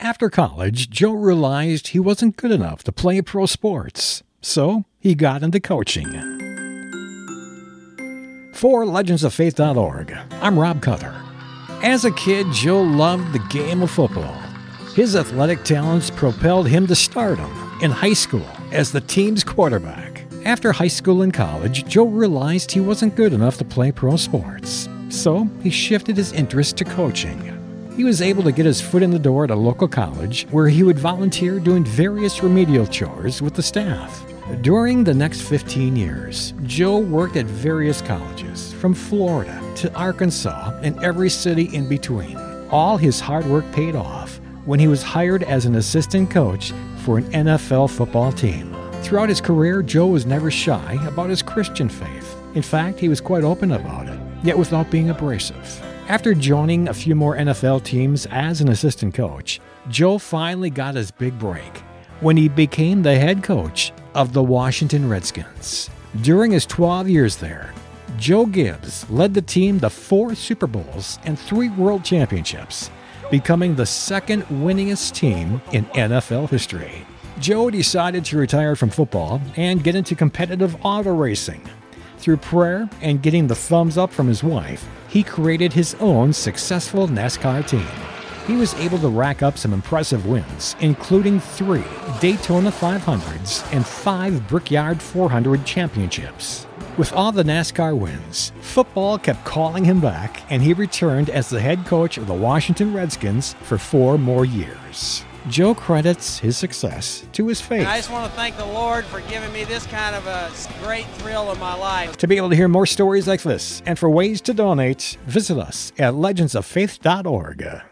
After college, Joe realized he wasn't good enough to play pro sports, so he got into coaching. For legendsoffaith.org, I'm Rob Cutter. As a kid, Joe loved the game of football. His athletic talents propelled him to stardom in high school as the team's quarterback. After high school and college, Joe realized he wasn't good enough to play pro sports, so he shifted his interest to coaching. He was able to get his foot in the door at a local college where he would volunteer doing various remedial chores with the staff. During the next 15 years, Joe worked at various colleges, from Florida to Arkansas and every city in between. All his hard work paid off when he was hired as an assistant coach for an NFL football team. Throughout his career, Joe was never shy about his Christian faith. In fact, he was quite open about it, yet without being abrasive. After joining a few more NFL teams as an assistant coach, Joe finally got his big break when he became the head coach of the Washington Redskins. During his 12 years there, Joe Gibbs led the team to four Super Bowls and three World Championships, becoming the second winningest team in NFL history. Joe decided to retire from football and get into competitive auto racing. Through prayer and getting the thumbs up from his wife, he created his own successful NASCAR team he was able to rack up some impressive wins, including three Daytona 500s and five Brickyard 400 championships. With all the NASCAR wins, football kept calling him back, and he returned as the head coach of the Washington Redskins for four more years. Joe credits his success to his faith. And I just want to thank the Lord for giving me this kind of a great thrill in my life. To be able to hear more stories like this and for ways to donate, visit us at legendsoffaith.org.